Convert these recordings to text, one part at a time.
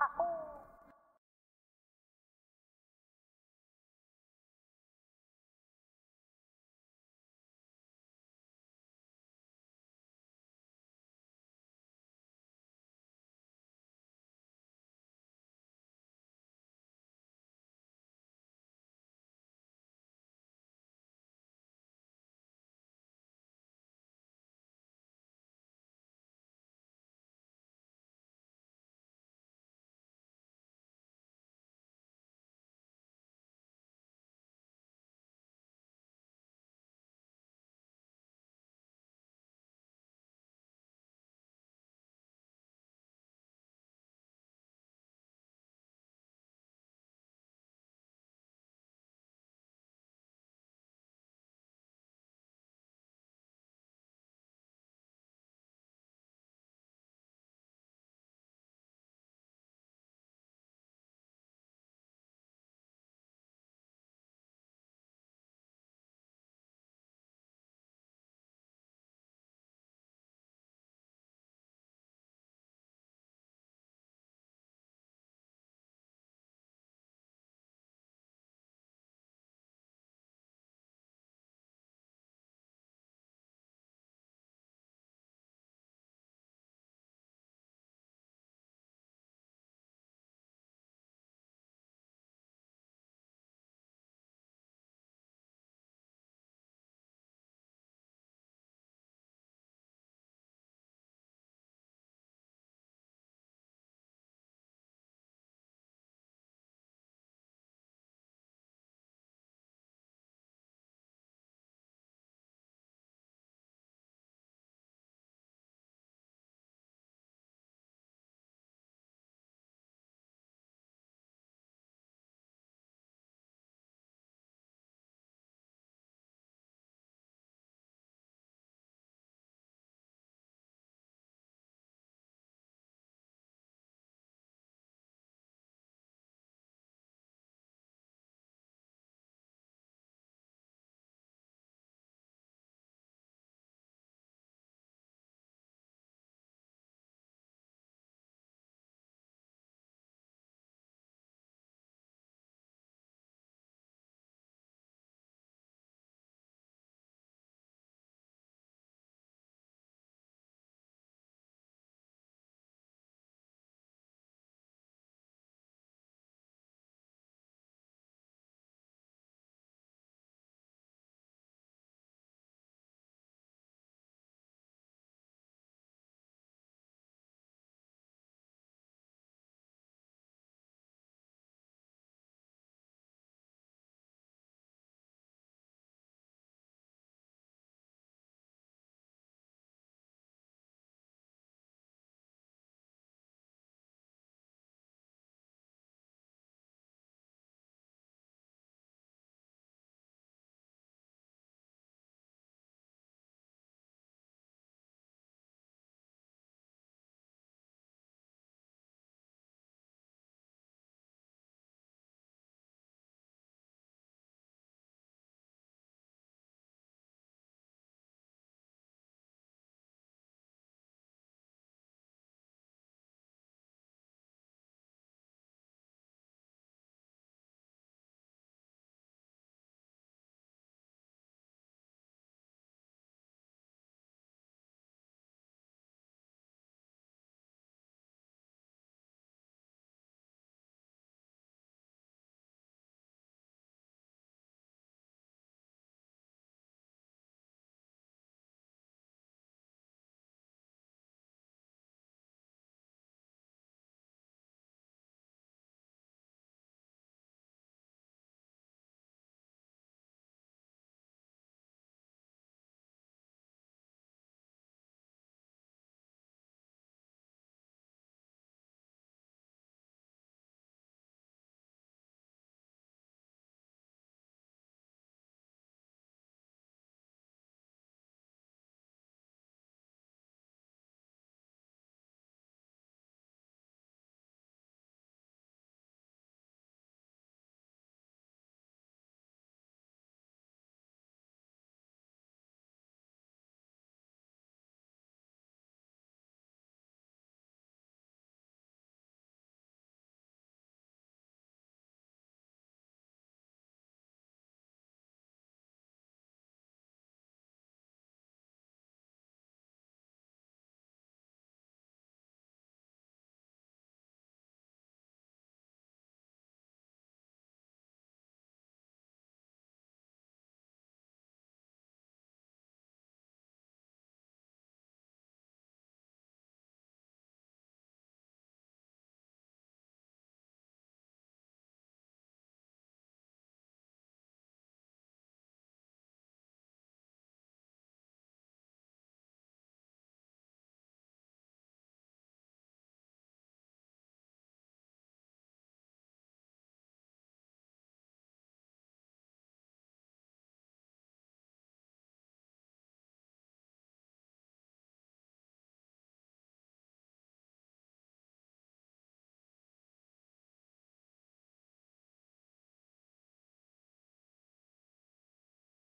ha, ha.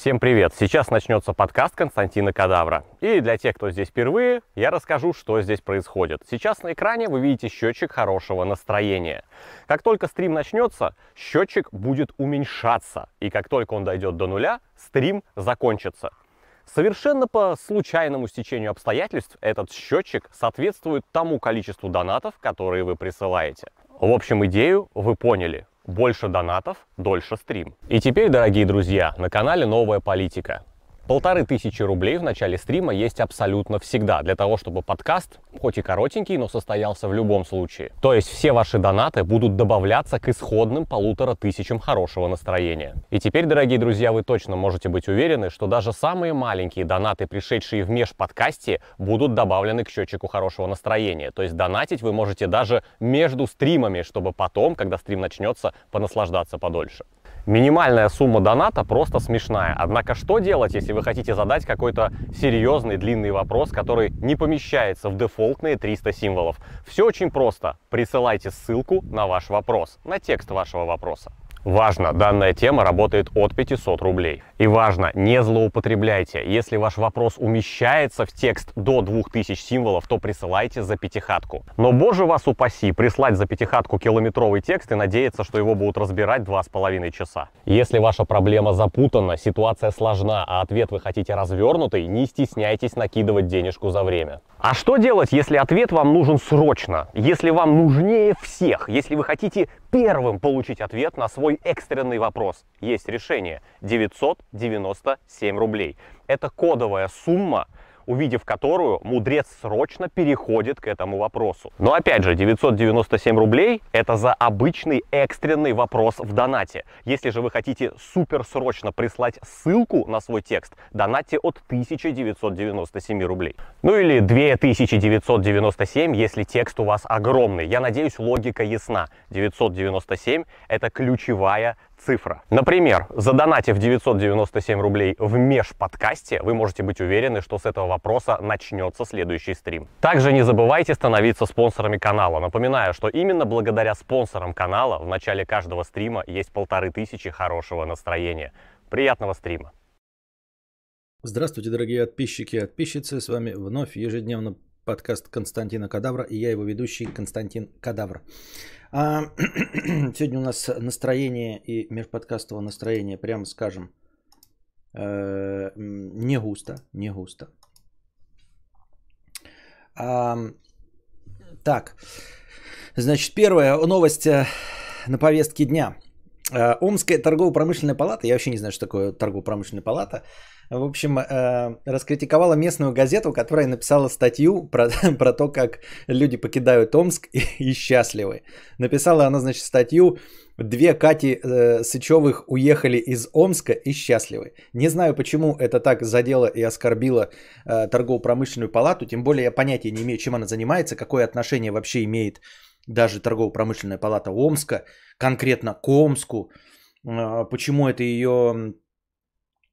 Всем привет! Сейчас начнется подкаст Константина Кадавра. И для тех, кто здесь впервые, я расскажу, что здесь происходит. Сейчас на экране вы видите счетчик хорошего настроения. Как только стрим начнется, счетчик будет уменьшаться. И как только он дойдет до нуля, стрим закончится. Совершенно по случайному стечению обстоятельств этот счетчик соответствует тому количеству донатов, которые вы присылаете. В общем, идею вы поняли. Больше донатов, дольше стрим. И теперь, дорогие друзья, на канале «Новая политика». Полторы тысячи рублей в начале стрима есть абсолютно всегда, для того, чтобы подкаст, хоть и коротенький, но состоялся в любом случае. То есть все ваши донаты будут добавляться к исходным полутора тысячам хорошего настроения. И теперь, дорогие друзья, вы точно можете быть уверены, что даже самые маленькие донаты, пришедшие в межподкасте, будут добавлены к счетчику хорошего настроения. То есть донатить вы можете даже между стримами, чтобы потом, когда стрим начнется, понаслаждаться подольше. Минимальная сумма доната просто смешная. Однако что делать, если вы хотите задать какой-то серьезный длинный вопрос, который не помещается в дефолтные 300 символов? Все очень просто. Присылайте ссылку на ваш вопрос, на текст вашего вопроса. Важно, данная тема работает от 500 рублей. И важно, не злоупотребляйте. Если ваш вопрос умещается в текст до 2000 символов, то присылайте за пятихатку. Но, боже вас упаси, прислать за пятихатку километровый текст и надеяться, что его будут разбирать два с половиной часа. Если ваша проблема запутана, ситуация сложна, а ответ вы хотите развернутый, не стесняйтесь накидывать денежку за время. А что делать, если ответ вам нужен срочно? Если вам нужнее всех? Если вы хотите первым получить ответ на свой экстренный вопрос? Есть решение. 900 97 рублей. Это кодовая сумма, увидев которую мудрец срочно переходит к этому вопросу. Но опять же, 997 рублей – это за обычный экстренный вопрос в донате. Если же вы хотите суперсрочно прислать ссылку на свой текст, донатьте от 1997 рублей. Ну или 2997, если текст у вас огромный. Я надеюсь, логика ясна. 997 – это ключевая цифра. Например, задонатив 997 рублей в межподкасте, вы можете быть уверены, что с этого вопроса начнется следующий стрим. Также не забывайте становиться спонсорами канала. Напоминаю, что именно благодаря спонсорам канала в начале каждого стрима есть полторы тысячи хорошего настроения. Приятного стрима! Здравствуйте, дорогие подписчики и подписчицы. С вами вновь ежедневно подкаст Константина Кадавра и я его ведущий Константин Кадавр. А, сегодня у нас настроение и межподкастовое настроение, прямо скажем, э, не густо, не густо. А, так, значит, первая новость э, на повестке дня. Э, Омская торгово-промышленная палата, я вообще не знаю, что такое торгово-промышленная палата, в общем, э, раскритиковала местную газету, которая написала статью про, про то, как люди покидают Омск и, и счастливы. Написала она, значит, статью «Две Кати э, Сычевых уехали из Омска и счастливы». Не знаю, почему это так задело и оскорбило э, торгово-промышленную палату, тем более я понятия не имею, чем она занимается, какое отношение вообще имеет даже торгово-промышленная палата Омска, конкретно к Омску, э, почему это ее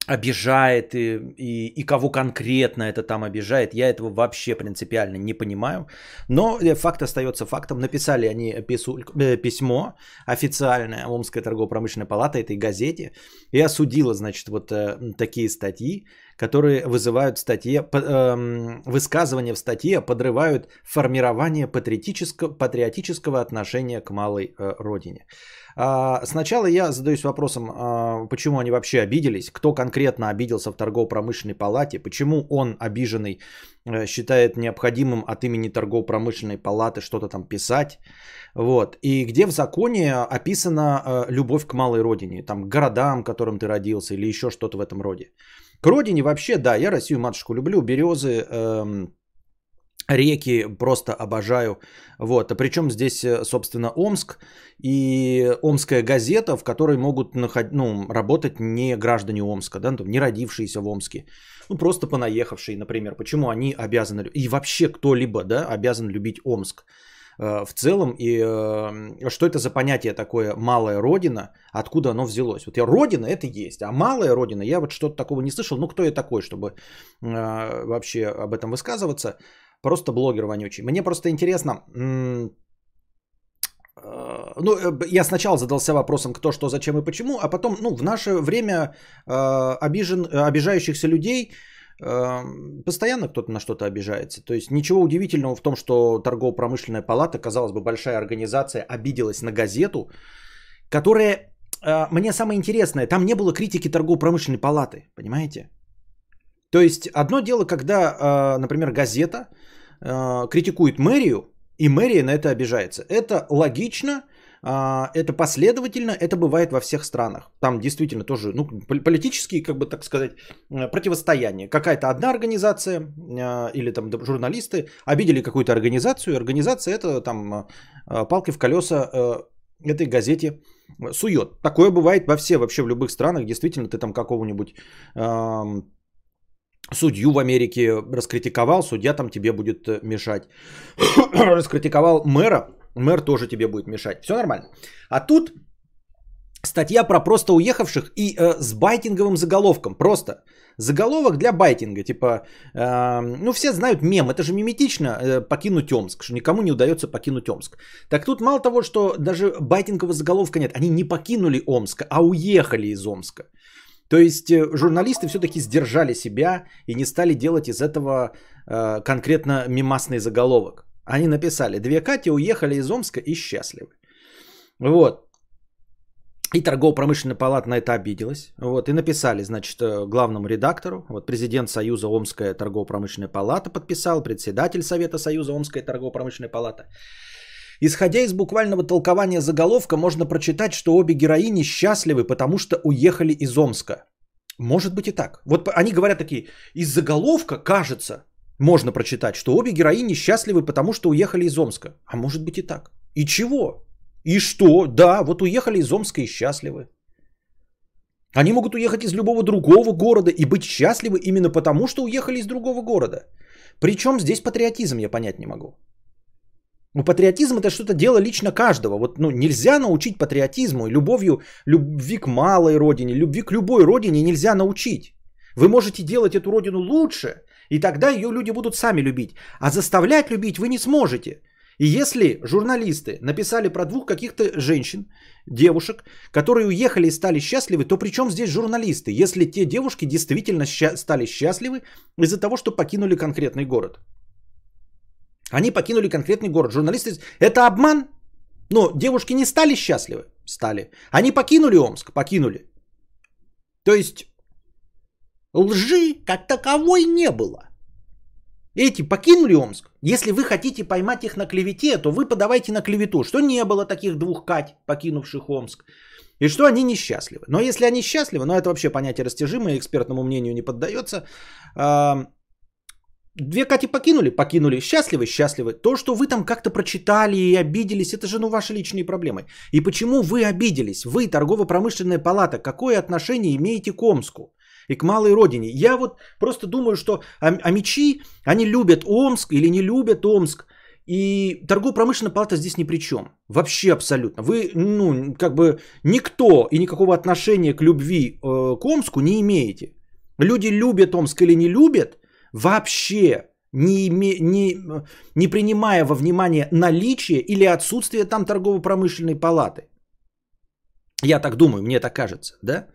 обижает и, и, и кого конкретно это там обижает, я этого вообще принципиально не понимаю. Но э, факт остается фактом. Написали они пису, э, письмо официальное Омская торгово-промышленная палата этой газете и осудила, значит, вот э, такие статьи, которые вызывают в статье, э, высказывания в статье подрывают формирование патриотического, патриотического отношения к малой э, родине. А, сначала я задаюсь вопросом, а, почему они вообще обиделись, кто конкретно обиделся в торгово-промышленной палате, почему он обиженный э, считает необходимым от имени торгово-промышленной палаты что-то там писать, вот, и где в законе описана э, любовь к малой родине, там, к городам, в котором ты родился или еще что-то в этом роде. К родине вообще, да, я Россию матушку люблю, березы, эм, Реки просто обожаю. Вот. А причем здесь, э, собственно, Омск и Омская газета, в которой могут наход... ну, работать не граждане Омска, да, ну, не родившиеся в Омске. Ну, просто понаехавшие, например. Почему они обязаны... И вообще кто-либо, да, обязан любить Омск в целом. И э, что это за понятие такое «малая родина», откуда оно взялось? Вот я родина это есть, а малая родина, я вот что-то такого не слышал. Ну, кто я такой, чтобы вообще об этом высказываться? Просто блогер вонючий. Мне просто интересно, э, ну, э, я сначала задался вопросом, кто, что, зачем и почему, а потом, ну, в наше время э, обижен, обижающихся людей постоянно кто-то на что-то обижается. То есть ничего удивительного в том, что торгово-промышленная палата, казалось бы, большая организация, обиделась на газету, которая, мне самое интересное, там не было критики торгово-промышленной палаты, понимаете? То есть одно дело, когда, например, газета Э, критикует мэрию, и мэрия на это обижается. Это логично, это последовательно, это бывает во всех странах. Там действительно тоже ну, политические, как бы так сказать, э, противостояния. Какая-то одна организация э, или там журналисты обидели какую-то организацию, организация это там палки в колеса этой газете сует. Такое бывает во все, вообще в любых странах. Действительно, ты там какого-нибудь судью в Америке раскритиковал, судья там тебе будет э, мешать. раскритиковал мэра, мэр тоже тебе будет мешать. Все нормально. А тут статья про просто уехавших и э, с байтинговым заголовком. Просто заголовок для байтинга. Типа, э, ну все знают мем, это же миметично э, покинуть Омск, что никому не удается покинуть Омск. Так тут мало того, что даже байтингового заголовка нет, они не покинули Омск, а уехали из Омска. То есть э, журналисты все-таки сдержали себя и не стали делать из этого э, конкретно мимасный заголовок. Они написали, две Кати уехали из Омска и счастливы. Вот. И торгово-промышленная палата на это обиделась. Вот, и написали, значит, э, главному редактору, вот президент Союза Омская торгово-промышленная палата подписал, председатель Совета Союза Омская торгово-промышленная палата. Исходя из буквального толкования заголовка, можно прочитать, что обе героини счастливы, потому что уехали из Омска. Может быть и так. Вот они говорят такие, из заголовка кажется, можно прочитать, что обе героини счастливы, потому что уехали из Омска. А может быть и так. И чего? И что? Да, вот уехали из Омска и счастливы. Они могут уехать из любого другого города и быть счастливы именно потому, что уехали из другого города. Причем здесь патриотизм я понять не могу. Ну, патриотизм это что-то дело лично каждого. Вот, ну, нельзя научить патриотизму и любовью, любви к малой родине, любви к любой родине нельзя научить. Вы можете делать эту родину лучше, и тогда ее люди будут сами любить. А заставлять любить вы не сможете. И если журналисты написали про двух каких-то женщин, девушек, которые уехали и стали счастливы, то при чем здесь журналисты, если те девушки действительно ща- стали счастливы из-за того, что покинули конкретный город? Они покинули конкретный город. Журналисты... Это обман? Но девушки не стали счастливы? Стали. Они покинули Омск? Покинули. То есть лжи как таковой не было. Эти покинули Омск. Если вы хотите поймать их на клевете, то вы подавайте на клевету, что не было таких двух Кать, покинувших Омск. И что они несчастливы. Но если они счастливы, но это вообще понятие растяжимое, экспертному мнению не поддается, Две Кати покинули? Покинули. Счастливы? Счастливы. То, что вы там как-то прочитали и обиделись, это же ну ваши личные проблемы. И почему вы обиделись? Вы, торгово-промышленная палата, какое отношение имеете к Омску? И к малой родине. Я вот просто думаю, что а, а они любят Омск или не любят Омск. И торгово-промышленная палата здесь ни при чем. Вообще абсолютно. Вы, ну, как бы никто и никакого отношения к любви э, к Омску не имеете. Люди любят Омск или не любят, вообще не, не, не принимая во внимание наличие или отсутствие там торгово-промышленной палаты. Я так думаю, мне так кажется, да?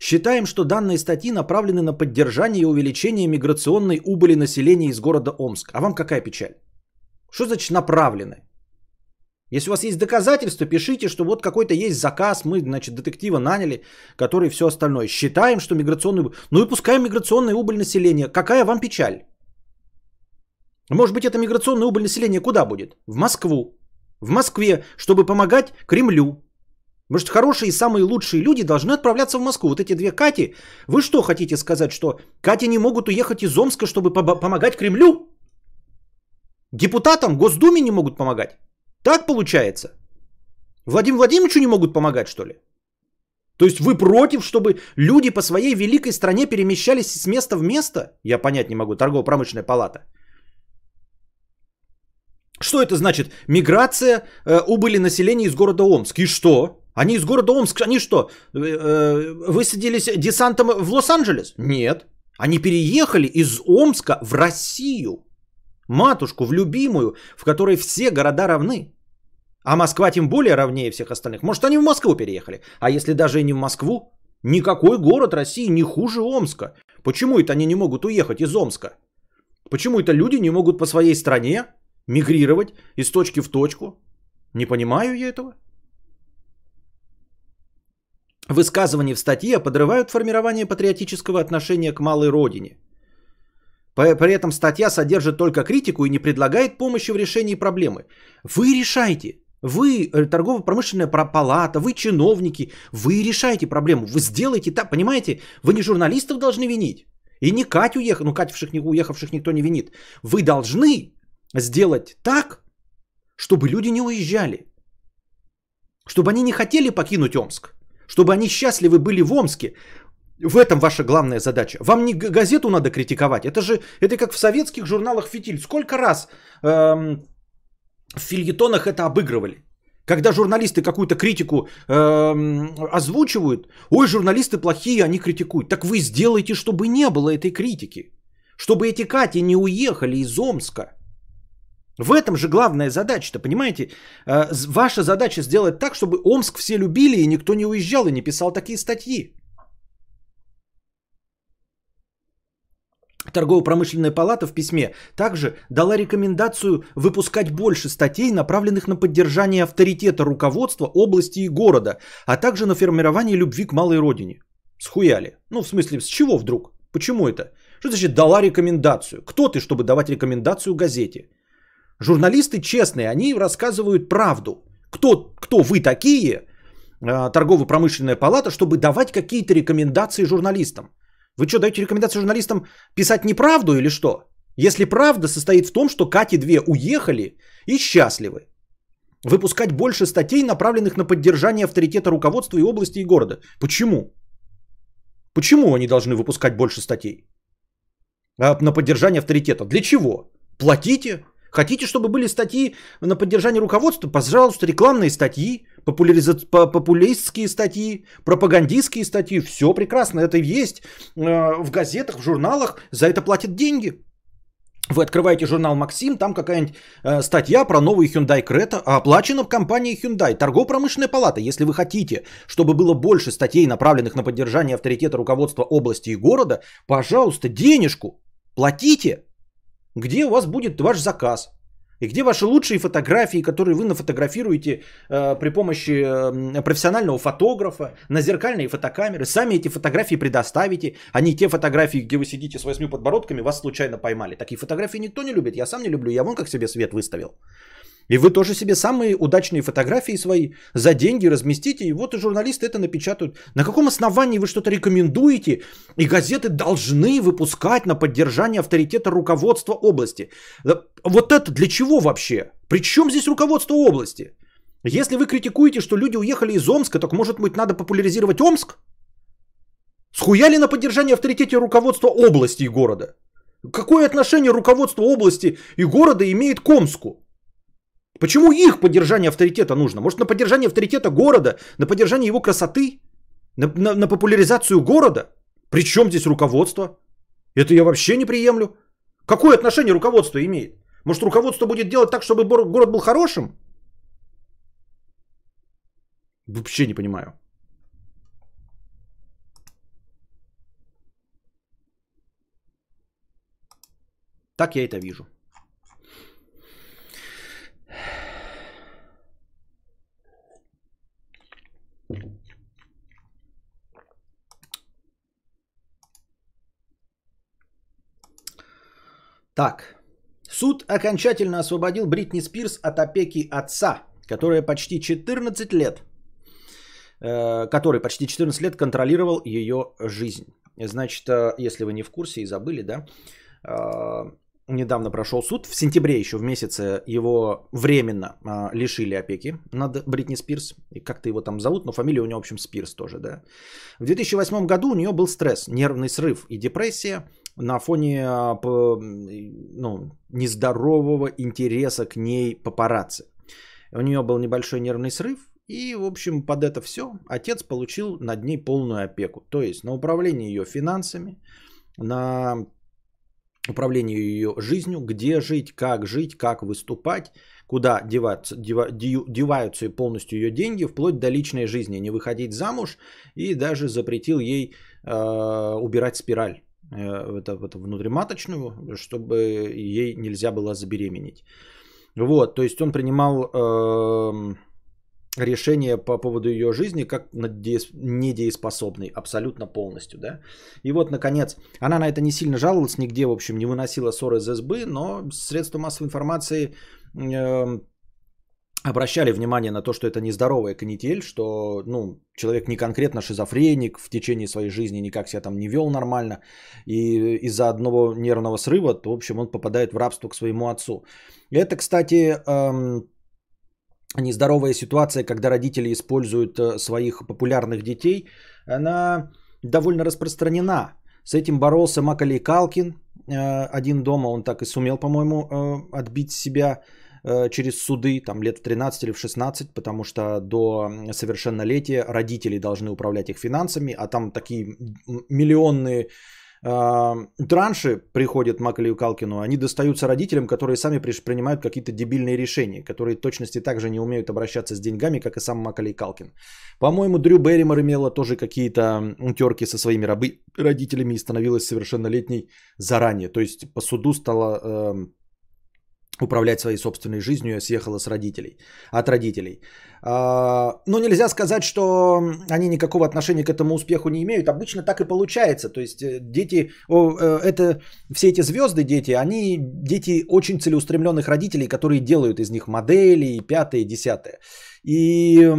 Считаем, что данные статьи направлены на поддержание и увеличение миграционной убыли населения из города Омск. А вам какая печаль? Что значит направлены? Если у вас есть доказательства, пишите, что вот какой-то есть заказ, мы, значит, детектива наняли, который все остальное. Считаем, что миграционный... Ну и пускай миграционная убыль населения. Какая вам печаль? Может быть, эта миграционная убыль населения куда будет? В Москву. В Москве, чтобы помогать Кремлю. Может, хорошие и самые лучшие люди должны отправляться в Москву. Вот эти две Кати, вы что хотите сказать, что Кати не могут уехать из Омска, чтобы помогать Кремлю? Депутатам, Госдуме не могут помогать? Так получается? Владимиру Владимировичу не могут помогать, что ли? То есть вы против, чтобы люди по своей великой стране перемещались с места в место? Я понять не могу. Торгово-промышленная палата. Что это значит? Миграция, э, убыли населения из города Омск. И что? Они из города Омск, они что, э, э, высадились десантом в Лос-Анджелес? Нет. Они переехали из Омска в Россию. Матушку, в любимую, в которой все города равны. А Москва тем более равнее всех остальных. Может, они в Москву переехали. А если даже и не в Москву, никакой город России не хуже Омска. Почему это они не могут уехать из Омска? Почему это люди не могут по своей стране мигрировать из точки в точку? Не понимаю я этого. Высказывания в статье подрывают формирование патриотического отношения к малой родине. При этом статья содержит только критику и не предлагает помощи в решении проблемы. Вы решайте. Вы э, торгово-промышленная палата, вы чиновники, вы решаете проблему, вы сделаете так, понимаете? Вы не журналистов должны винить. И не Катю уехав, ну Катюших, уехавших никто не винит. Вы должны сделать так, чтобы люди не уезжали. Чтобы они не хотели покинуть Омск. Чтобы они счастливы были в Омске. В этом ваша главная задача. Вам не газету надо критиковать. Это же, это как в советских журналах «Фитиль». Сколько раз эм, в фильетонах это обыгрывали. Когда журналисты какую-то критику э, озвучивают, ой, журналисты плохие, они критикуют. Так вы сделайте, чтобы не было этой критики. Чтобы эти Кати не уехали из Омска. В этом же главная задача-то, понимаете? Э, ваша задача сделать так, чтобы Омск все любили и никто не уезжал и не писал такие статьи. Торгово-промышленная палата в письме также дала рекомендацию выпускать больше статей, направленных на поддержание авторитета руководства области и города, а также на формирование любви к малой родине. Схуяли. Ну, в смысле, с чего вдруг? Почему это? Что значит дала рекомендацию? Кто ты, чтобы давать рекомендацию газете? Журналисты честные, они рассказывают правду. Кто, кто вы такие, а, торгово-промышленная палата, чтобы давать какие-то рекомендации журналистам? Вы что, даете рекомендацию журналистам писать неправду или что? Если правда состоит в том, что Кати две уехали и счастливы. Выпускать больше статей, направленных на поддержание авторитета руководства и области и города. Почему? Почему они должны выпускать больше статей? А на поддержание авторитета. Для чего? Платите. Хотите, чтобы были статьи на поддержание руководства? Пожалуйста, рекламные статьи, популяриза... популистские статьи, пропагандистские статьи. Все прекрасно, это есть э, в газетах, в журналах. За это платят деньги. Вы открываете журнал «Максим», там какая-нибудь э, статья про новый Hyundai Creta, оплачена в компании Hyundai, торгово-промышленная палата. Если вы хотите, чтобы было больше статей, направленных на поддержание авторитета руководства области и города, пожалуйста, денежку платите. Где у вас будет ваш заказ? И где ваши лучшие фотографии, которые вы нафотографируете э, при помощи э, профессионального фотографа на зеркальные фотокамеры? Сами эти фотографии предоставите, а не те фотографии, где вы сидите с восьми подбородками, вас случайно поймали. Такие фотографии никто не любит, я сам не люблю, я вон как себе свет выставил. И вы тоже себе самые удачные фотографии свои за деньги разместите, и вот и журналисты это напечатают. На каком основании вы что-то рекомендуете, и газеты должны выпускать на поддержание авторитета руководства области? Вот это для чего вообще? При чем здесь руководство области? Если вы критикуете, что люди уехали из Омска, так может быть надо популяризировать Омск? Схуяли на поддержание авторитета руководства области и города? Какое отношение руководство области и города имеет к Омску? Почему их поддержание авторитета нужно? Может, на поддержание авторитета города, на поддержание его красоты, на, на, на популяризацию города? Причем здесь руководство? Это я вообще не приемлю. Какое отношение руководство имеет? Может, руководство будет делать так, чтобы город был хорошим? Вообще не понимаю. Так я это вижу. Так, суд окончательно освободил Бритни Спирс от опеки отца, которая почти 14 лет, э, который почти 14 лет контролировал ее жизнь. Значит, э, если вы не в курсе и забыли, да, э, недавно прошел суд, в сентябре еще в месяце его временно а, лишили опеки над Бритни Спирс. И как-то его там зовут, но фамилия у него, в общем, Спирс тоже, да. В 2008 году у нее был стресс, нервный срыв и депрессия на фоне а, ну, нездорового интереса к ней папарацци. У нее был небольшой нервный срыв, и, в общем, под это все отец получил над ней полную опеку. То есть на управление ее финансами, на управление ее жизнью, где жить, как жить, как выступать, куда деваться, дева, деваются и полностью ее деньги, вплоть до личной жизни, не выходить замуж и даже запретил ей э, убирать спираль это, это внутриматочную, чтобы ей нельзя было забеременеть. Вот, то есть он принимал э, решение по поводу ее жизни как недееспособной, абсолютно полностью, да. И вот, наконец, она на это не сильно жаловалась, нигде, в общем, не выносила ссоры из СБ, но средства массовой информации э, обращали внимание на то, что это нездоровая канитель, что, ну, человек не конкретно шизофреник, в течение своей жизни никак себя там не вел нормально, и из-за одного нервного срыва, то, в общем, он попадает в рабство к своему отцу. Это, кстати, эм, нездоровая ситуация, когда родители используют э, своих популярных детей, она довольно распространена. С этим боролся Макалей Калкин. Э, один дома он так и сумел, по-моему, э, отбить себя через суды, там лет в 13 или в 16, потому что до совершеннолетия родители должны управлять их финансами, а там такие миллионные транши приходят Макалию Калкину, они достаются родителям, которые сами принимают какие-то дебильные решения, которые точности также не умеют обращаться с деньгами, как и сам Макалей Калкин. По-моему, Дрю Берримор имела тоже какие-то терки со своими рабы, родителями и становилась совершеннолетней заранее. То есть по суду стала э, управлять своей собственной жизнью, съехала с родителей, от родителей. А, но нельзя сказать, что они никакого отношения к этому успеху не имеют. Обычно так и получается. То есть э, дети, э, это, все эти звезды дети, они дети очень целеустремленных родителей, которые делают из них модели, пятое, десятое. И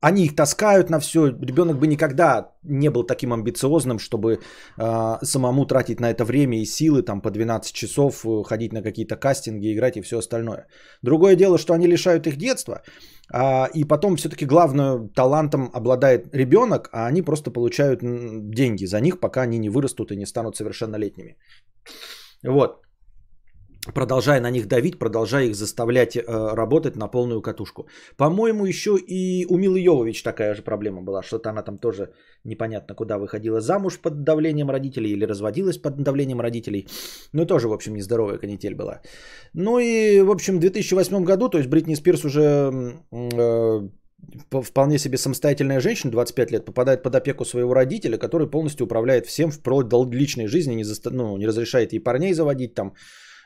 они их таскают на все. Ребенок бы никогда не был таким амбициозным, чтобы э, самому тратить на это время и силы, там по 12 часов э, ходить на какие-то кастинги, играть и все остальное. Другое дело, что они лишают их детства, э, и потом все-таки главным талантом обладает ребенок, а они просто получают деньги за них, пока они не вырастут и не станут совершеннолетними. Вот продолжая на них давить, продолжая их заставлять э, работать на полную катушку. По-моему, еще и у Милы Йовович такая же проблема была. Что-то она там тоже непонятно куда выходила замуж под давлением родителей или разводилась под давлением родителей. Ну, тоже, в общем, нездоровая канитель была. Ну и, в общем, в 2008 году, то есть Бритни Спирс уже э, вполне себе самостоятельная женщина, 25 лет, попадает под опеку своего родителя, который полностью управляет всем вплоть до личной жизни, не, заста- ну, не разрешает ей парней заводить там,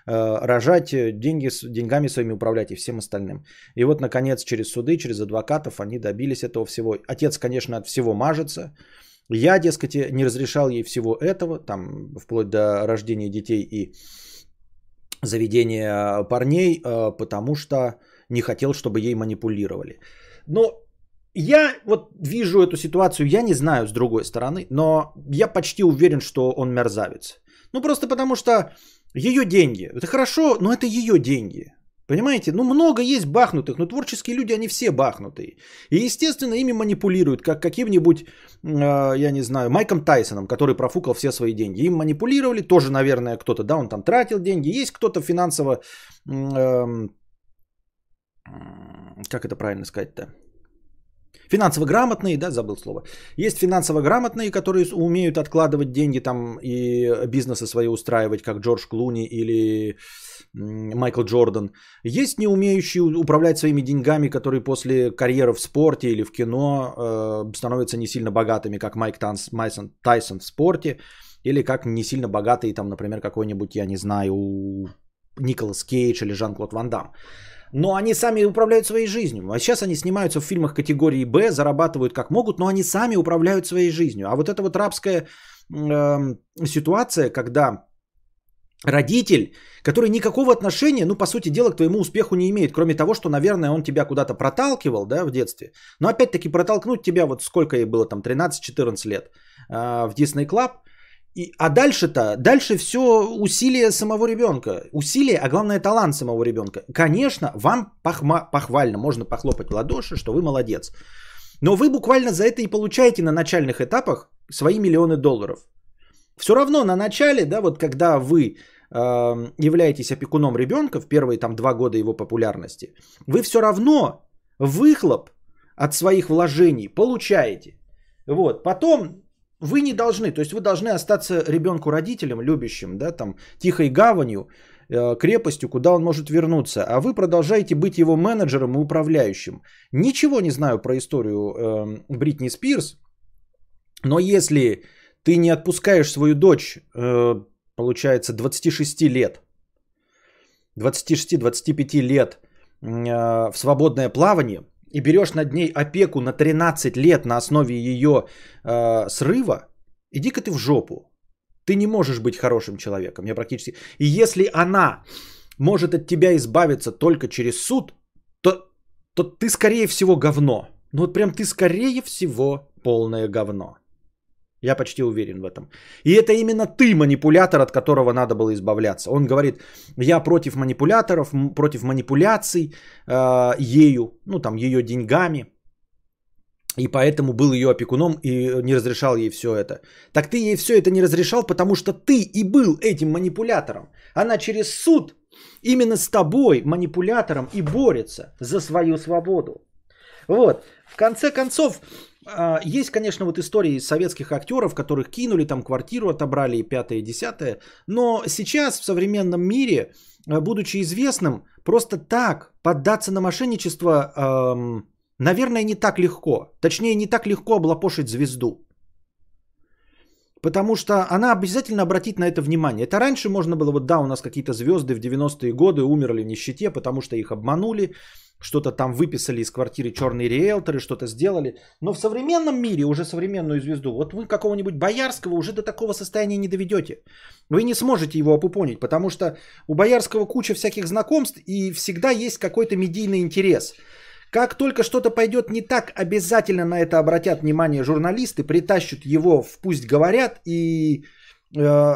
рожать, э, деньги, деньгами своими управлять и всем остальным. И вот, наконец, через суды, через адвокатов они добились этого всего. Отец, конечно, от всего мажется. Я, дескать, не разрешал ей всего этого, там, вплоть до рождения детей и заведения парней, э, потому что не хотел, чтобы ей манипулировали. Но я вот вижу эту ситуацию, я не знаю с другой стороны, но я почти уверен, что он мерзавец. Ну просто потому что ее деньги. Это хорошо, но это ее деньги. Понимаете? Ну, много есть бахнутых, но творческие люди, они все бахнутые. И, естественно, ими манипулируют, как каким-нибудь, э, я не знаю, Майком Тайсоном, который профукал все свои деньги. Им манипулировали, тоже, наверное, кто-то, да, он там тратил деньги. Есть кто-то финансово, э, как это правильно сказать-то? Финансово грамотные, да, забыл слово. Есть финансово грамотные, которые умеют откладывать деньги там и бизнесы свои устраивать, как Джордж Клуни или Майкл Джордан. Есть не умеющие управлять своими деньгами, которые после карьеры в спорте или в кино э, становятся не сильно богатыми, как Майк Танс, Майсон, Тайсон в спорте, или как не сильно богатые, там, например, какой-нибудь, я не знаю, Николас Кейдж или Жан-Клод Ван Дам но они сами управляют своей жизнью. А сейчас они снимаются в фильмах категории Б, зарабатывают как могут, но они сами управляют своей жизнью. А вот эта вот рабская э, ситуация, когда родитель, который никакого отношения, ну, по сути дела, к твоему успеху не имеет, кроме того, что, наверное, он тебя куда-то проталкивал, да, в детстве. Но опять-таки протолкнуть тебя, вот сколько ей было там, 13-14 лет, э, в Disney Club, И, а дальше-то, дальше все усилие самого ребенка. Усилие, а главное талант самого ребенка. Конечно, вам похма, похвально, можно похлопать в ладоши, что вы молодец. Но вы буквально за это и получаете на начальных этапах свои миллионы долларов. Все равно на начале, да, вот когда вы э, являетесь опекуном ребенка в первые там два года его популярности, вы все равно выхлоп от своих вложений получаете. Вот, потом вы не должны, то есть вы должны остаться ребенку родителем, любящим, да, там, тихой гаванью, э, крепостью, куда он может вернуться, а вы продолжаете быть его менеджером и управляющим. Ничего не знаю про историю э, Бритни Спирс, но если ты не отпускаешь свою дочь, э, получается, 26 лет, 26-25 лет э, в свободное плавание – и берешь над ней опеку на 13 лет на основе ее э, срыва, иди-ка ты в жопу. Ты не можешь быть хорошим человеком. Я практически... И если она может от тебя избавиться только через суд, то, то ты скорее всего говно. Ну вот прям ты скорее всего полное говно. Я почти уверен в этом. И это именно ты манипулятор, от которого надо было избавляться. Он говорит, я против манипуляторов, против манипуляций э, ею, ну там ее деньгами. И поэтому был ее опекуном и не разрешал ей все это. Так ты ей все это не разрешал, потому что ты и был этим манипулятором. Она через суд именно с тобой, манипулятором, и борется за свою свободу. Вот. В конце концов, есть, конечно, вот истории советских актеров, которых кинули, там квартиру отобрали и пятое, и десятое. Но сейчас в современном мире, а, будучи известным, просто так поддаться на мошенничество, эм, наверное, не так легко. Точнее, не так легко облапошить звезду. Потому что она обязательно обратит на это внимание. Это раньше можно было, вот да, у нас какие-то звезды в 90-е годы умерли в нищете, потому что их обманули что-то там выписали из квартиры черные риэлторы, что-то сделали. Но в современном мире, уже современную звезду, вот вы какого-нибудь Боярского уже до такого состояния не доведете. Вы не сможете его опупонить, потому что у Боярского куча всяких знакомств и всегда есть какой-то медийный интерес. Как только что-то пойдет не так, обязательно на это обратят внимание журналисты, притащат его в «Пусть говорят» и э,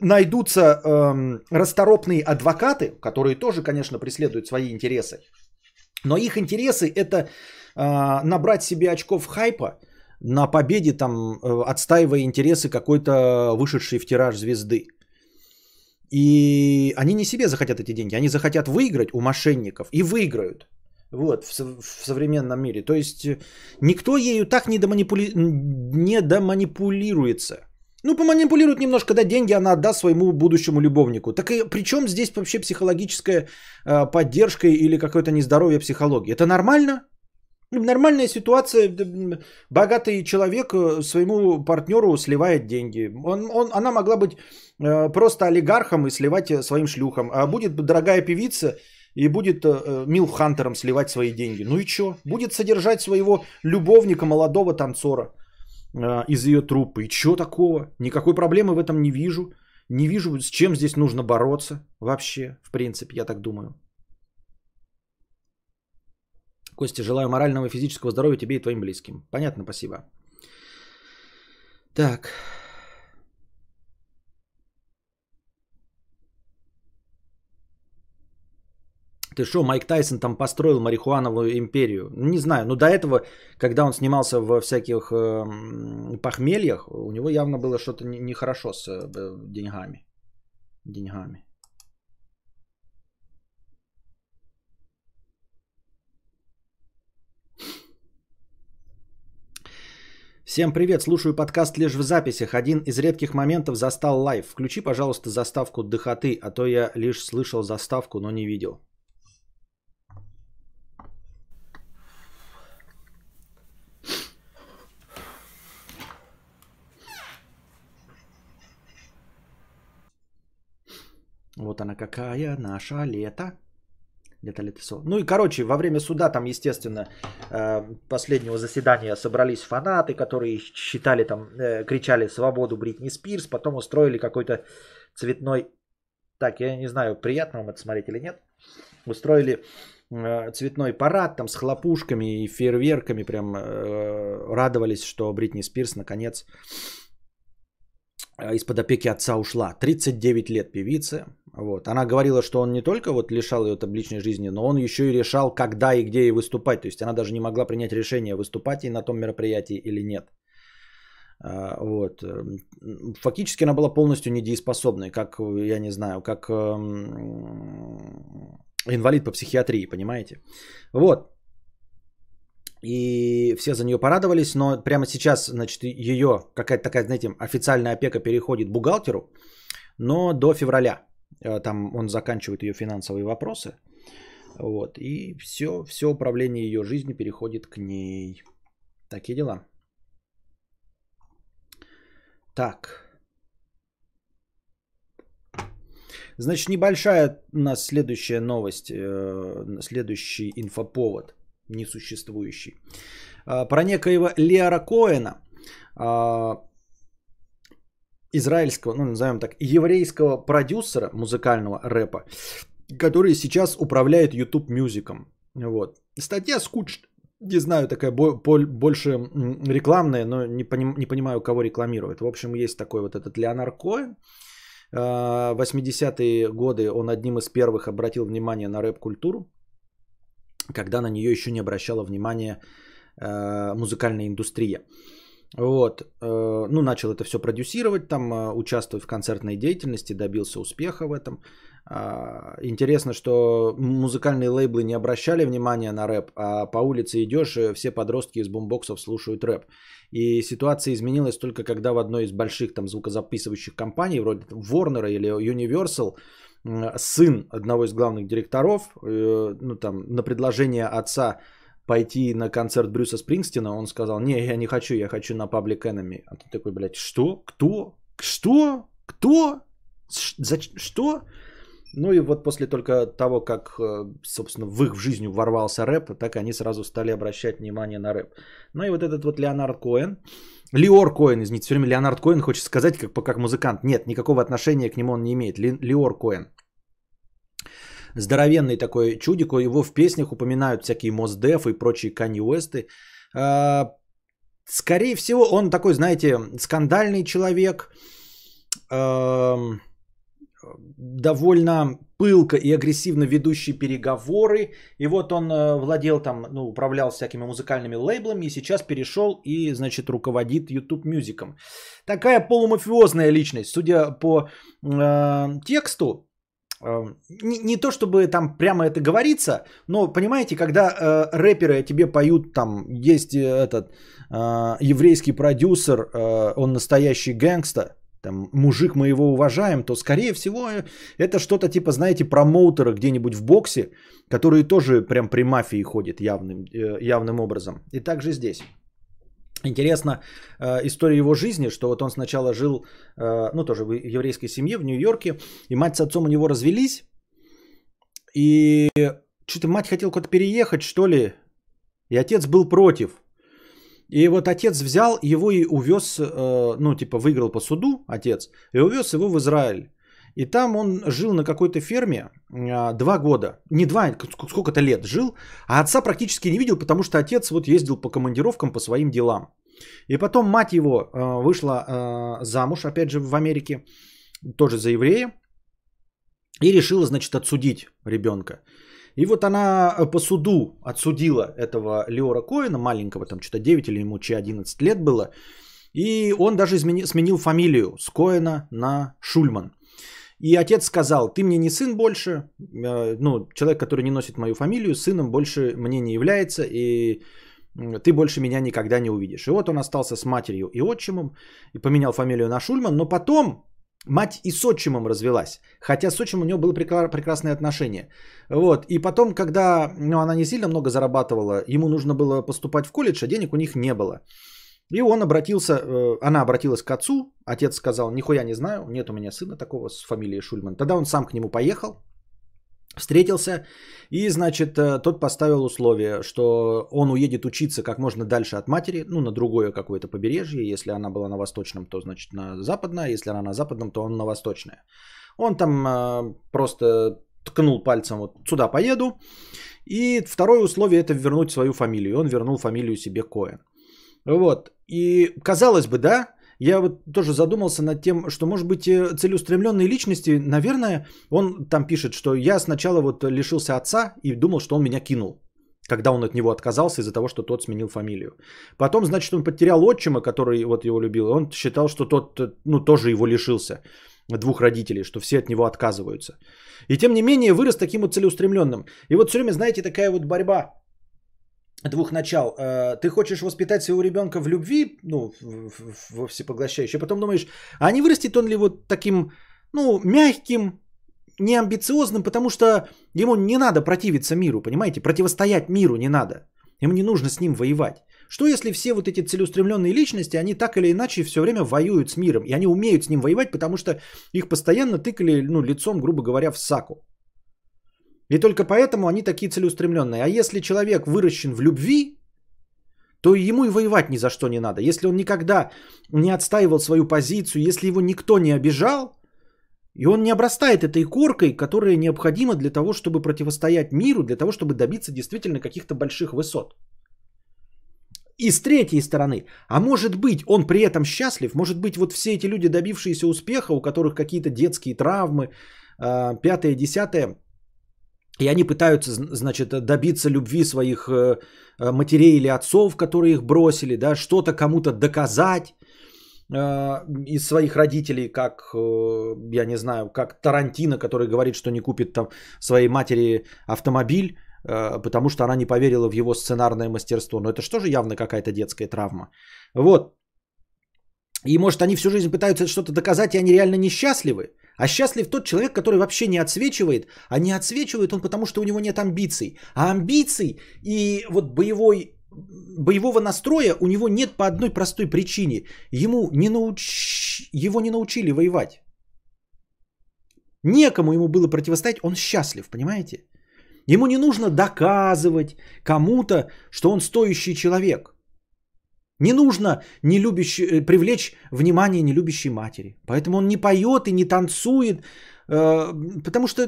найдутся э, расторопные адвокаты, которые тоже, конечно, преследуют свои интересы. Но их интересы это э, набрать себе очков хайпа на победе, там, э, отстаивая интересы какой-то вышедшей в тираж звезды. И они не себе захотят эти деньги, они захотят выиграть у мошенников и выиграют. Вот, в, в современном мире. То есть никто ею так не, доманипули... не доманипулируется. Ну, поманипулирует немножко, да, деньги она отдаст своему будущему любовнику. Так и при чем здесь вообще психологическая э, поддержка или какое-то нездоровье психологии? Это нормально? Нормальная ситуация. Богатый человек э, своему партнеру сливает деньги. Он, он, она могла быть э, просто олигархом и сливать э, своим шлюхам. А будет дорогая певица и будет э, Милхантером сливать свои деньги. Ну и что? Будет содержать своего любовника, молодого танцора. А, из ее трупы. И что такого? Никакой проблемы в этом не вижу. Не вижу, с чем здесь нужно бороться вообще, в принципе, я так думаю. Костя, желаю морального и физического здоровья тебе и твоим близким. Понятно, спасибо. Так. Ты что, Майк Тайсон там построил марихуановую империю? Не знаю, но до этого, когда он снимался во всяких э, похмельях, у него явно было что-то нехорошо с э, деньгами. Деньгами. Всем привет, слушаю подкаст лишь в записях. Один из редких моментов застал live. Включи, пожалуйста, заставку дыхоты, а то я лишь слышал заставку, но не видел. Вот она какая наша лето. Лето, лето. Ну и, короче, во время суда там, естественно, э, последнего заседания собрались фанаты, которые считали там, э, кричали «Свободу Бритни Спирс», потом устроили какой-то цветной... Так, я не знаю, приятно вам это смотреть или нет. Устроили э, цветной парад там с хлопушками и фейерверками, прям радовались, что Бритни Спирс наконец из-под опеки отца ушла. 39 лет певица. Вот. Она говорила, что он не только вот лишал ее там личной жизни, но он еще и решал, когда и где ей выступать. То есть она даже не могла принять решение, выступать ей на том мероприятии или нет. А, вот. Фактически она была полностью недееспособной, как, я не знаю, как эм, инвалид по психиатрии, понимаете? Вот. И все за нее порадовались, но прямо сейчас, значит, ее какая-то такая, знаете, официальная опека переходит бухгалтеру, но до февраля. Э, там он заканчивает ее финансовые вопросы. Вот. И все, все управление ее жизнью переходит к ней. Такие дела. Так. Значит, небольшая у нас следующая новость, э, следующий инфоповод, несуществующий. А, про некоего Леора Коэна, а, израильского, ну назовем так, еврейского продюсера музыкального рэпа, который сейчас управляет YouTube мюзиком. Вот. Статья скучная, не знаю, такая больше рекламная, но не, поним, не понимаю, кого рекламирует. В общем, есть такой вот этот Леонард Коэн. 80-е а, годы он одним из первых обратил внимание на рэп-культуру, когда на нее еще не обращала внимания а, музыкальная индустрия. Вот, э, ну, начал это все продюсировать, там, а, участвовать в концертной деятельности, добился успеха в этом. А, интересно, что музыкальные лейблы не обращали внимания на рэп, а по улице идешь, все подростки из бумбоксов слушают рэп. И ситуация изменилась только когда в одной из больших там звукозаписывающих компаний, вроде Warner или Universal, сын одного из главных директоров, э, ну там на предложение отца пойти на концерт Брюса Спрингстина, он сказал, не, я не хочу, я хочу на Public Enemy. А ты такой, блядь, что? Кто? Что? Кто? За... Что? Ну и вот после только того, как, э, собственно, в их жизнь ворвался рэп, так они сразу стали обращать внимание на рэп. Ну и вот этот вот Леонард Коэн, Леор Коэн, извините, все время Леонард Коэн хочет сказать как, как музыкант. Нет, никакого отношения к нему он не имеет. Леор Коэн. Здоровенный такой чудик, его в песнях упоминают всякие Моздеф и прочие Канье Уэсты. Скорее всего, он такой, знаете, скандальный человек, довольно пылко и агрессивно ведущий переговоры. И вот он э, владел там, ну, управлял всякими музыкальными лейблами и сейчас перешел и, значит, руководит YouTube мюзиком. Такая полумафиозная личность, судя по э, тексту, не, не то чтобы там прямо это говорится, но понимаете, когда э, рэперы тебе поют, там есть э, этот э, еврейский продюсер, э, он настоящий гэнгста, там, мужик мы его уважаем, то, скорее всего, э, это что-то типа, знаете, промоутера где-нибудь в боксе, который тоже прям при мафии ходит явным, э, явным образом. И также здесь. Интересно э, история его жизни, что вот он сначала жил, э, ну тоже в еврейской семье в Нью-Йорке, и мать с отцом у него развелись, и что-то мать хотел куда-то переехать, что ли, и отец был против. И вот отец взял его и увез, э, ну, типа, выиграл по суду отец, и увез его в Израиль. И там он жил на какой-то ферме а, два года. Не два, сколько-то лет жил. А отца практически не видел, потому что отец вот ездил по командировкам по своим делам. И потом мать его э, вышла э, замуж, опять же, в Америке, тоже за еврея. И решила, значит, отсудить ребенка. И вот она э, по суду отсудила этого Леора Коина, маленького, там что-то 9 или ему че 11 лет было. И он даже измени, сменил фамилию с Коэна на Шульман. И отец сказал, ты мне не сын больше, э, ну, человек, который не носит мою фамилию, сыном больше мне не является, и ты больше меня никогда не увидишь. И вот он остался с матерью и отчимом, и поменял фамилию на Шульман, но потом Мать и с отчимом развелась. Хотя с отчимом у него было прекрасное отношение. Вот. И потом, когда ну, она не сильно много зарабатывала, ему нужно было поступать в колледж, а денег у них не было. И он обратился, э, она обратилась к отцу. Отец сказал, нихуя не знаю, нет у меня сына такого с фамилией Шульман. Тогда он сам к нему поехал. Встретился, и, значит, э, тот поставил условие, что он уедет учиться как можно дальше от матери, ну, на другое какое-то побережье. Если она была на восточном, то, значит, на западное. Если она на западном, то он на восточное. Он там э, просто ткнул пальцем, вот сюда поеду. И второе условие это вернуть свою фамилию. Он вернул фамилию себе Коэн. Вот. И казалось бы, да, я вот тоже задумался над тем, что, может быть, э, целеустремленные личности, наверное, он там пишет, что я сначала вот лишился отца и думал, что он меня кинул, когда он от него отказался из-за того, что тот сменил фамилию. Потом, значит, он потерял отчима, который вот его любил, он считал, что тот, э, ну, тоже его лишился двух родителей, что все от него отказываются. И тем не менее вырос таким вот целеустремленным. И вот все время, знаете, такая вот борьба двух начал. Э, ты хочешь воспитать своего ребенка в любви, ну, во всепоглощающей, а потом думаешь, а не вырастет он ли вот таким, ну, мягким, неамбициозным, потому что ему не надо противиться миру, понимаете? Противостоять миру не надо. Ему не нужно с ним воевать. Что если все вот эти целеустремленные личности, они так или иначе все время воюют с миром, и они умеют с ним воевать, потому что их постоянно тыкали ну, лицом, грубо говоря, в саку. И только поэтому они такие целеустремленные. А если человек выращен в любви, то ему и воевать ни за что не надо. Если он никогда не отстаивал свою позицию, если его никто не обижал, и он не обрастает этой коркой, которая необходима для того, чтобы противостоять миру, для того, чтобы добиться действительно каких-то больших высот. И с третьей стороны, а может быть, он при этом счастлив, может быть, вот все эти люди, добившиеся успеха, у которых какие-то детские травмы, а, пятое, десятое, и они пытаются, значит, добиться любви своих э, э, матерей или отцов, которые их бросили, да, что-то кому-то доказать э, из своих родителей, как, я не знаю, как Тарантино, который говорит, что не купит там своей матери автомобиль, потому что она не поверила в его сценарное мастерство. Но это что же явно какая-то детская травма. Вот. И может они всю жизнь пытаются что-то доказать, и они реально несчастливы. А счастлив тот человек, который вообще не отсвечивает, а не отсвечивает он потому, что у него нет амбиций. А амбиций и вот боевой, боевого настроя у него нет по одной простой причине. Ему не науч... Его не научили воевать. Некому ему было противостоять, он счастлив, понимаете? Ему не нужно доказывать кому-то, что он стоящий человек. Не нужно не любящий, э, привлечь внимание нелюбящей матери. Поэтому он не поет и не танцует, э, потому что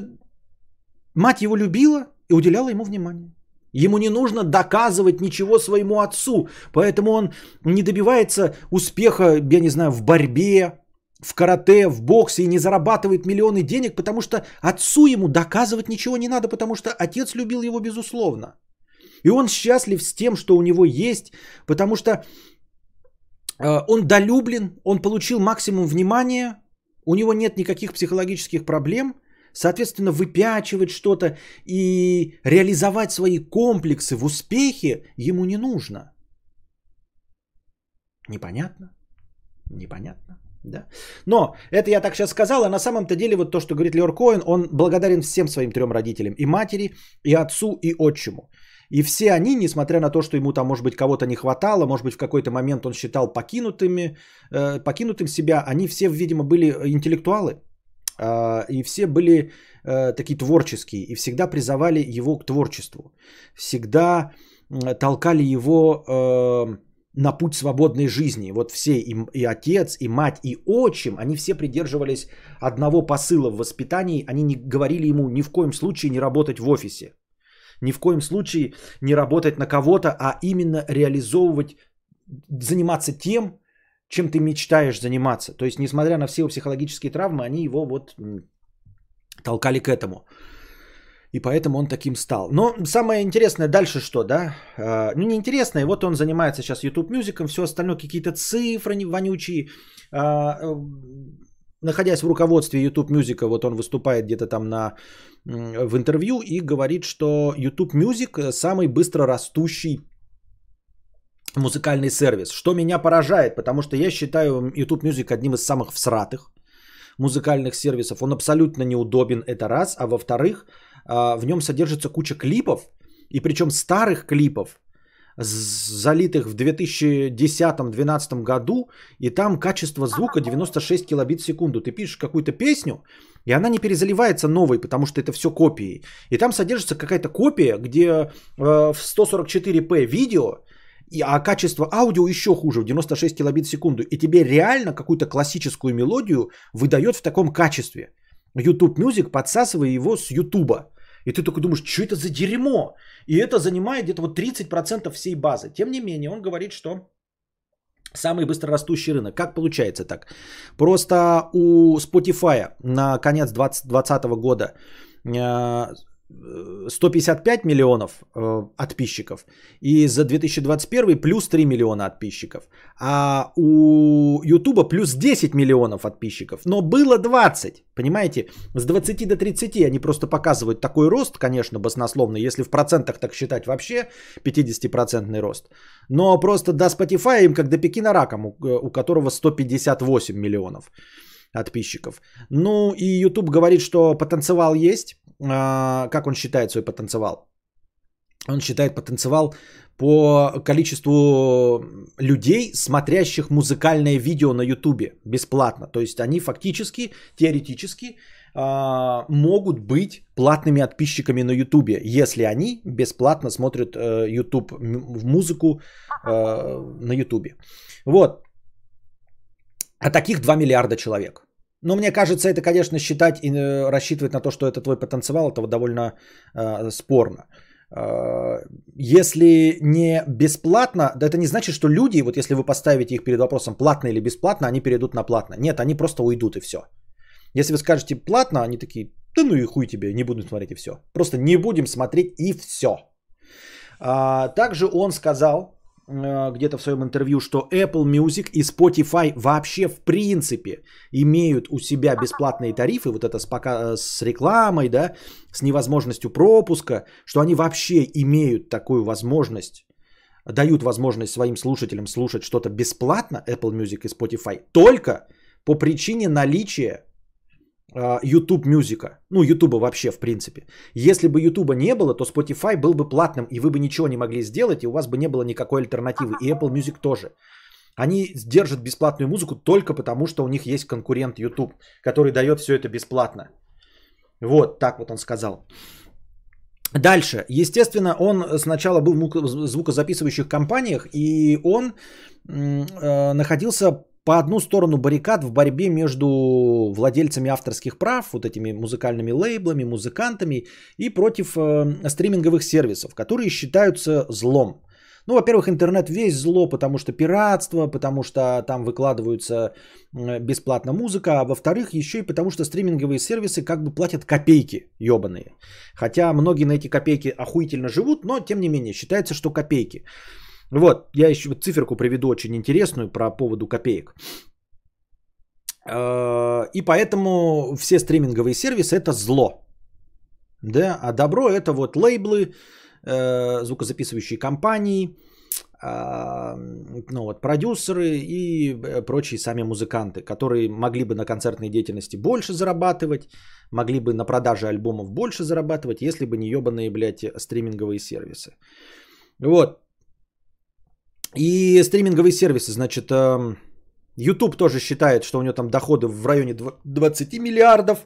мать его любила и уделяла ему внимание. Ему не нужно доказывать ничего своему отцу, поэтому он не добивается успеха, я не знаю, в борьбе, в карате, в боксе и не зарабатывает миллионы денег, потому что отцу ему доказывать ничего не надо, потому что отец любил его безусловно. И он счастлив с тем, что у него есть, потому что э, он долюблен, он получил максимум внимания, у него нет никаких психологических проблем, соответственно, выпячивать что-то и реализовать свои комплексы в успехе ему не нужно. Непонятно? Непонятно. Да? Но это я так сейчас сказал, а на самом-то деле вот то, что говорит Леор Коэн, он благодарен всем своим трем родителям. И матери, и отцу, и отчиму. И все они, несмотря на то, что ему там, может быть, кого-то не хватало, может быть, в какой-то момент он считал покинутыми, э, покинутым себя, они все, видимо, были интеллектуалы. Э, и все были э, такие творческие. И всегда призывали его к творчеству. Всегда толкали его э, на путь свободной жизни. Вот все, и, и отец, и мать, и отчим, они все придерживались одного посыла в воспитании. Они не говорили ему ни в коем случае не работать в офисе. Ни в коем случае не работать на кого-то, а именно реализовывать, заниматься тем, чем ты мечтаешь заниматься. То есть, несмотря на все его психологические травмы, они его вот толкали к этому. И поэтому он таким стал. Но самое интересное дальше что, да? А, ну, неинтересное. Вот он занимается сейчас YouTube мюзиком, все остальное какие-то цифры вонючие. Э, находясь в руководстве YouTube Music, вот он выступает где-то там на, в интервью и говорит, что YouTube Music самый быстро растущий музыкальный сервис. Что меня поражает, потому что я считаю YouTube Music одним из самых всратых музыкальных сервисов. Он абсолютно неудобен, это раз. А во-вторых, а, в нем содержится куча клипов, и причем старых клипов, залитых в 2010-2012 году, и там качество звука 96 килобит в секунду. Ты пишешь какую-то песню, и она не перезаливается новой, потому что это все копии. И там содержится какая-то копия, где э, в 144p видео, а качество аудио еще хуже, в 96 килобит в секунду. И тебе реально какую-то классическую мелодию выдает в таком качестве. YouTube Music подсасывая его с YouTube. И ты только думаешь, что это за дерьмо? И это занимает где-то вот 30% всей базы. Тем не менее, он говорит, что Самый быстрорастущий рынок. Как получается так? Просто у Spotify на конец 2020 года э, 155 миллионов э, подписчиков. И за 2021 плюс 3 миллиона подписчиков. А у Ютуба плюс 10 миллионов подписчиков. Но было 20. Понимаете? С 20 до 30 они просто показывают такой рост, конечно, баснословно. Если в процентах так считать вообще 50% рост. Но просто до Spotify им как до Пекина раком, у, у которого 158 миллионов подписчиков. Ну и YouTube говорит, что потенциал есть. А, как он считает свой потенциал? Он считает потенциал по количеству людей, смотрящих музыкальное видео на YouTube бесплатно. То есть они фактически, теоретически а, могут быть платными подписчиками на YouTube, если они бесплатно смотрят э, YouTube музыку э, на YouTube. Вот. А таких 2 миллиарда человек. Но мне кажется, это, конечно, считать и э, рассчитывать на то, что это твой потенциал, это довольно э, спорно. Э, если не бесплатно, да это не значит, что люди, вот если вы поставите их перед вопросом платно или бесплатно, они перейдут на платно. Нет, они просто уйдут и все. Если вы скажете платно, они такие, да ну и хуй тебе, не буду смотреть и все. Просто не будем смотреть и все. А, также он сказал, где-то в своем интервью, что Apple Music и Spotify вообще в принципе имеют у себя бесплатные тарифы, вот это с, пока, с рекламой, да, с невозможностью пропуска, что они вообще имеют такую возможность, дают возможность своим слушателям слушать что-то бесплатно, Apple Music и Spotify, только по причине наличия а, YouTube музыка. Ну, YouTube вообще, в принципе. Если бы YouTube не было, то Spotify был бы платным, и вы бы ничего не могли сделать, и у вас бы не было никакой альтернативы. И Apple Music тоже. Они держат бесплатную музыку только потому, что у них есть конкурент YouTube, который дает все это бесплатно. Вот, так вот он сказал. Дальше. Естественно, он сначала был в звукозаписывающих компаниях, и он э, находился по одну сторону баррикад в борьбе между владельцами авторских прав, вот этими музыкальными лейблами, музыкантами и против э, стриминговых сервисов, которые считаются злом. Ну, во-первых, интернет весь зло, потому что пиратство, потому что там выкладываются бесплатно музыка, а во-вторых, еще и потому что стриминговые сервисы как бы платят копейки ебаные. Хотя многие на эти копейки охуительно живут, но тем не менее считается, что копейки. Вот, я еще циферку приведу очень интересную про поводу копеек. Э, и поэтому все стриминговые сервисы это зло. Да, а добро это вот лейблы, э, звукозаписывающие компании, э, ну вот продюсеры и прочие сами музыканты, которые могли бы на концертной деятельности больше зарабатывать, могли бы на продаже альбомов больше зарабатывать, если бы не ебаные, блядь, стриминговые сервисы. Вот. И стриминговые сервисы, значит, эм, YouTube тоже считает, что у него там доходы в районе 20 миллиардов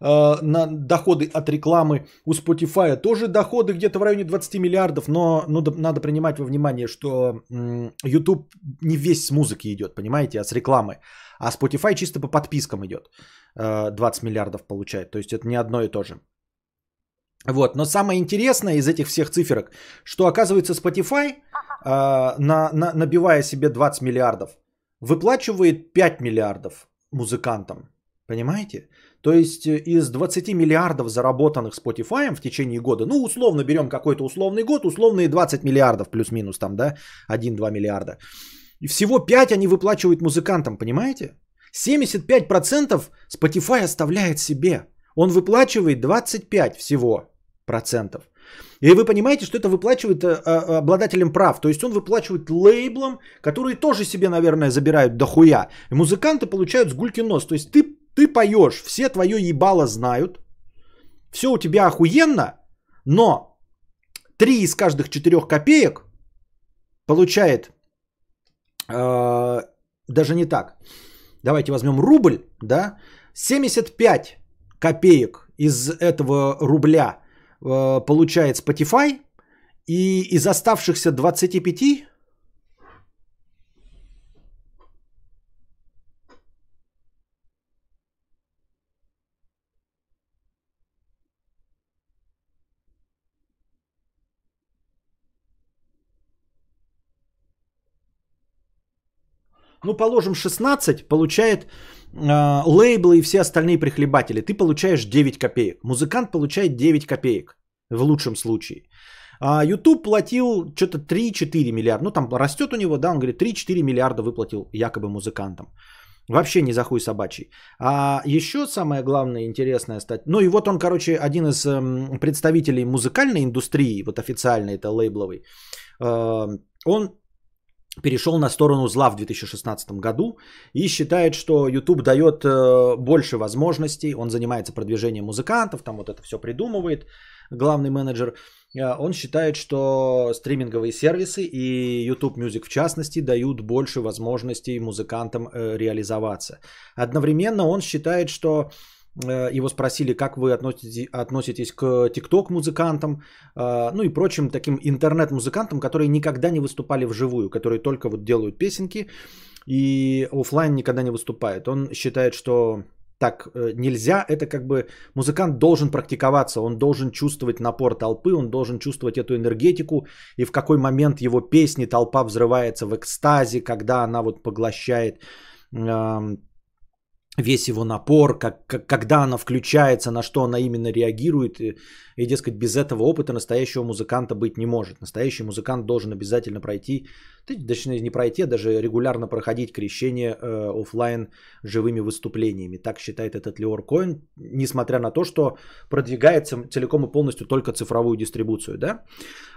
э, на доходы от рекламы. У Spotify тоже доходы где-то в районе 20 миллиардов, но ну, надо принимать во внимание, что YouTube не весь с музыки идет, понимаете, а с рекламы. А Spotify чисто по подпискам идет. 20 э, миллиардов получает. То есть это не одно и то же. Вот. Но самое интересное из этих всех циферок, что оказывается Spotify, э, на, на, набивая себе 20 миллиардов, выплачивает 5 миллиардов музыкантам. Понимаете? То есть э, из 20 миллиардов заработанных Spotify в течение года, ну условно берем какой-то условный год, условные 20 миллиардов плюс-минус там, да, 1-2 миллиарда. И всего 5 они выплачивают музыкантам, понимаете? 75% Spotify оставляет себе. Он выплачивает 25 всего процентов. И вы понимаете, что это выплачивает э, э, обладателям прав. То есть он выплачивает лейблам, которые тоже себе, наверное, забирают дохуя. И музыканты получают с гулькин нос. То есть ты, ты поешь, все твое ебало знают, все у тебя охуенно, но три из каждых четырех копеек получает, э, даже не так, давайте возьмем рубль, да, 75 копеек из этого рубля получает Spotify, и из оставшихся 25 ну, положим, 16 получает э, лейблы и все остальные прихлебатели. Ты получаешь 9 копеек. Музыкант получает 9 копеек в лучшем случае. А YouTube платил что-то 3-4 миллиарда. Ну, там растет у него, да, он говорит, 3-4 миллиарда выплатил якобы музыкантам. Вообще не за хуй собачий. А еще самое главное интересное стать. Ну и вот он, короче, один из э, представителей музыкальной индустрии, вот официальной, это лейбловый. Э, он перешел на сторону зла в 2016 году и считает, что YouTube дает э, больше возможностей. Он занимается продвижением музыкантов, там вот это все придумывает, главный менеджер. Э, он считает, что стриминговые сервисы и YouTube Music в частности дают больше возможностей музыкантам э, реализоваться. Одновременно он считает, что его спросили, как вы относитесь, к TikTok музыкантам, ну и прочим таким интернет-музыкантам, которые никогда не выступали вживую, которые только вот делают песенки и офлайн никогда не выступают. Он считает, что так э, нельзя. Это как бы музыкант должен практиковаться, он должен чувствовать напор толпы, он должен чувствовать эту энергетику и в какой момент его песни толпа взрывается в экстазе, когда она вот поглощает весь его напор, как, как, когда она включается, на что она именно реагирует. И, и, дескать, без этого опыта настоящего музыканта быть не может. Настоящий музыкант должен обязательно пройти, точнее не пройти, а даже регулярно проходить крещение э, офлайн живыми выступлениями. Так считает этот Леор Коин, несмотря на то, что продвигается целиком и полностью только цифровую дистрибуцию. Да?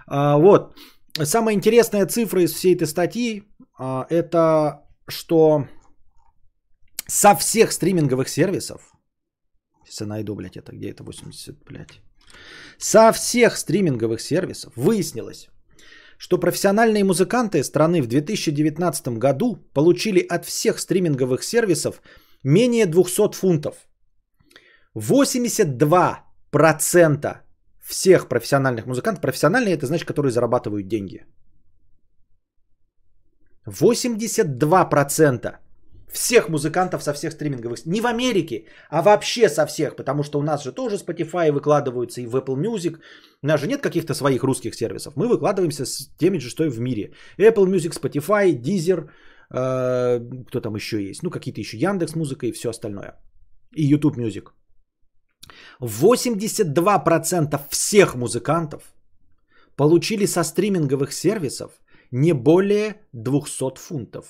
А, вот. Самая интересная цифра из всей этой статьи а, это что со всех стриминговых сервисов, если найду, блядь, это где это 80, блядь, со всех стриминговых сервисов выяснилось, что профессиональные музыканты страны в 2019 году получили от всех стриминговых сервисов менее 200 фунтов. 82% всех профессиональных музыкантов, профессиональные это значит, которые зарабатывают деньги. 82% всех музыкантов со всех стриминговых. Не в Америке, а вообще со всех. Потому что у нас же тоже Spotify выкладываются и в Apple Music. У нас же нет каких-то своих русских сервисов. Мы выкладываемся с теми же, что и в мире. Apple Music, Spotify, Deezer, э, кто там еще есть. Ну, какие-то еще Яндекс Музыка и все остальное. И YouTube Music. 82% всех музыкантов получили со стриминговых сервисов не более 200 фунтов.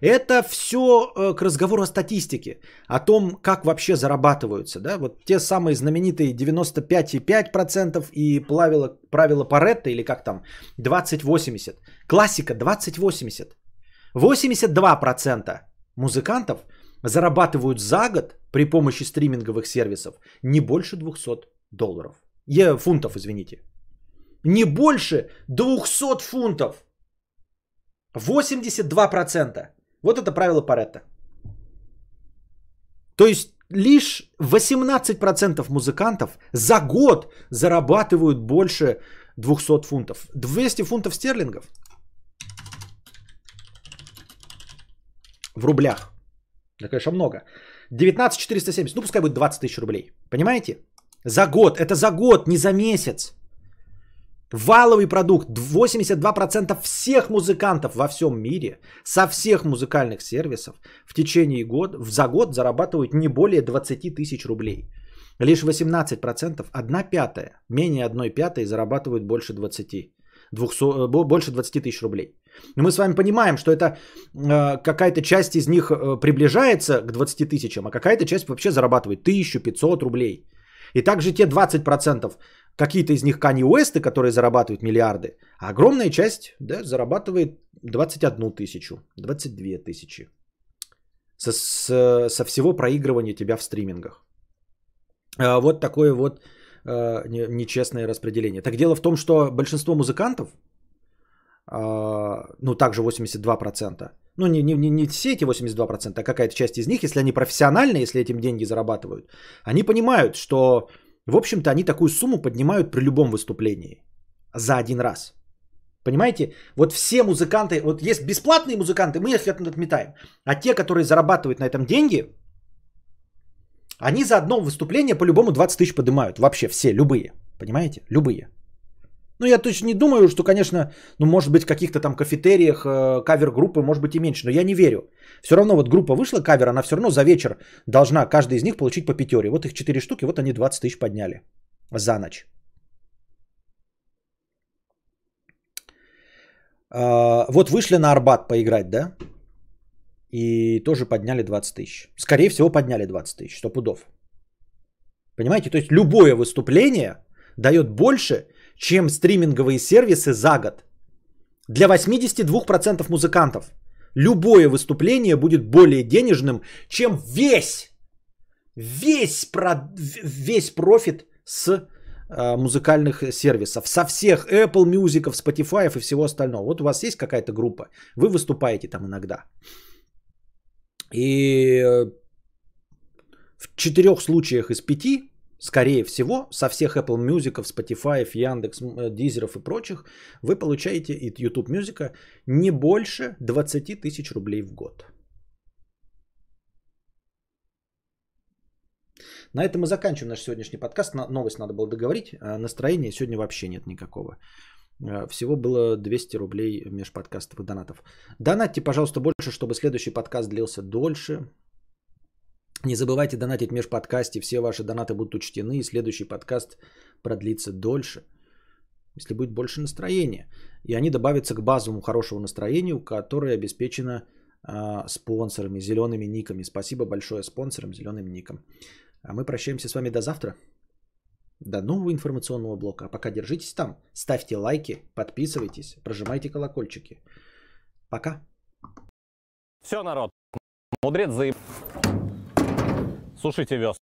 Это все э, к разговору о статистике, о том, как вообще зарабатываются. Да? Вот те самые знаменитые 95,5% и правило, правило Паретта, или как там, 20-80. Классика 20-80. 82% музыкантов зарабатывают за год при помощи стриминговых сервисов не больше 200 долларов. Е, фунтов, извините. Не больше 200 фунтов. 82%. Вот это правило Паретта. То есть лишь 18% музыкантов за год зарабатывают больше 200 фунтов. 200 фунтов стерлингов в рублях. Это, конечно, много. 19 470, ну пускай будет 20 тысяч рублей. Понимаете? За год. Это за год, не за месяц. Валовый продукт 82% всех музыкантов во всем мире со всех музыкальных сервисов в течение года, за год зарабатывают не более 20 тысяч рублей. Лишь 18%, одна пятая, менее одной пятой зарабатывают больше 20, 200, э, больше 20 тысяч рублей. Но мы с вами понимаем, что это э, какая-то часть из них э, приближается к 20 тысячам, а какая-то часть вообще зарабатывает 1500 рублей. И также те 20%, какие-то из них Kanye Уэсты, которые зарабатывают миллиарды, а огромная часть да, зарабатывает 21 тысячу, 22 тысячи со, с, со всего проигрывания тебя в стримингах. А, вот такое вот а, нечестное распределение. Так дело в том, что большинство музыкантов, а, ну также 82%, ну не, не, не все эти 82%, а какая-то часть из них, если они профессиональные, если этим деньги зарабатывают, они понимают, что в общем-то, они такую сумму поднимают при любом выступлении. За один раз. Понимаете? Вот все музыканты, вот есть бесплатные музыканты, мы их отметаем. А те, которые зарабатывают на этом деньги, они за одно выступление по-любому 20 тысяч поднимают. Вообще все, любые. Понимаете? Любые. Ну, я точно не думаю, что, конечно, ну, может быть, в каких-то там кафетериях э, кавер-группы может быть и меньше, но я не верю. Все равно вот группа вышла кавер, она все равно за вечер должна каждый из них получить по пятере. Вот их 4 штуки, вот они 20 тысяч подняли за ночь. А, вот вышли на Арбат поиграть, да? И тоже подняли 20 тысяч. Скорее всего, подняли 20 тысяч, сто пудов. Понимаете? То есть любое выступление дает больше, чем стриминговые сервисы за год. Для 82% музыкантов любое выступление будет более денежным, чем весь, весь, про, весь профит с э, музыкальных сервисов. Со всех Apple Music, Spotify и всего остального. Вот у вас есть какая-то группа, вы выступаете там иногда. И э, в четырех случаях из пяти скорее всего, со всех Apple Music, Spotify, Яндекс, Дизеров и прочих, вы получаете от YouTube Music не больше 20 тысяч рублей в год. На этом мы заканчиваем наш сегодняшний подкаст. Новость надо было договорить. А настроения сегодня вообще нет никакого. А, всего было 200 рублей межподкастовых донатов. Донатьте, пожалуйста, больше, чтобы следующий подкаст длился дольше. Не забывайте донатить в межподкасте. Все ваши донаты будут учтены. И следующий подкаст продлится дольше. Если будет больше настроения. И они добавятся к базовому хорошему настроению, которое обеспечено э, спонсорами, зелеными никами. Спасибо большое спонсорам, зеленым никам. А мы прощаемся с вами до завтра. До нового информационного блока. А пока держитесь там. Ставьте лайки, подписывайтесь, прожимайте колокольчики. Пока. Все, народ. Мудрец заеб... Слушайте вес.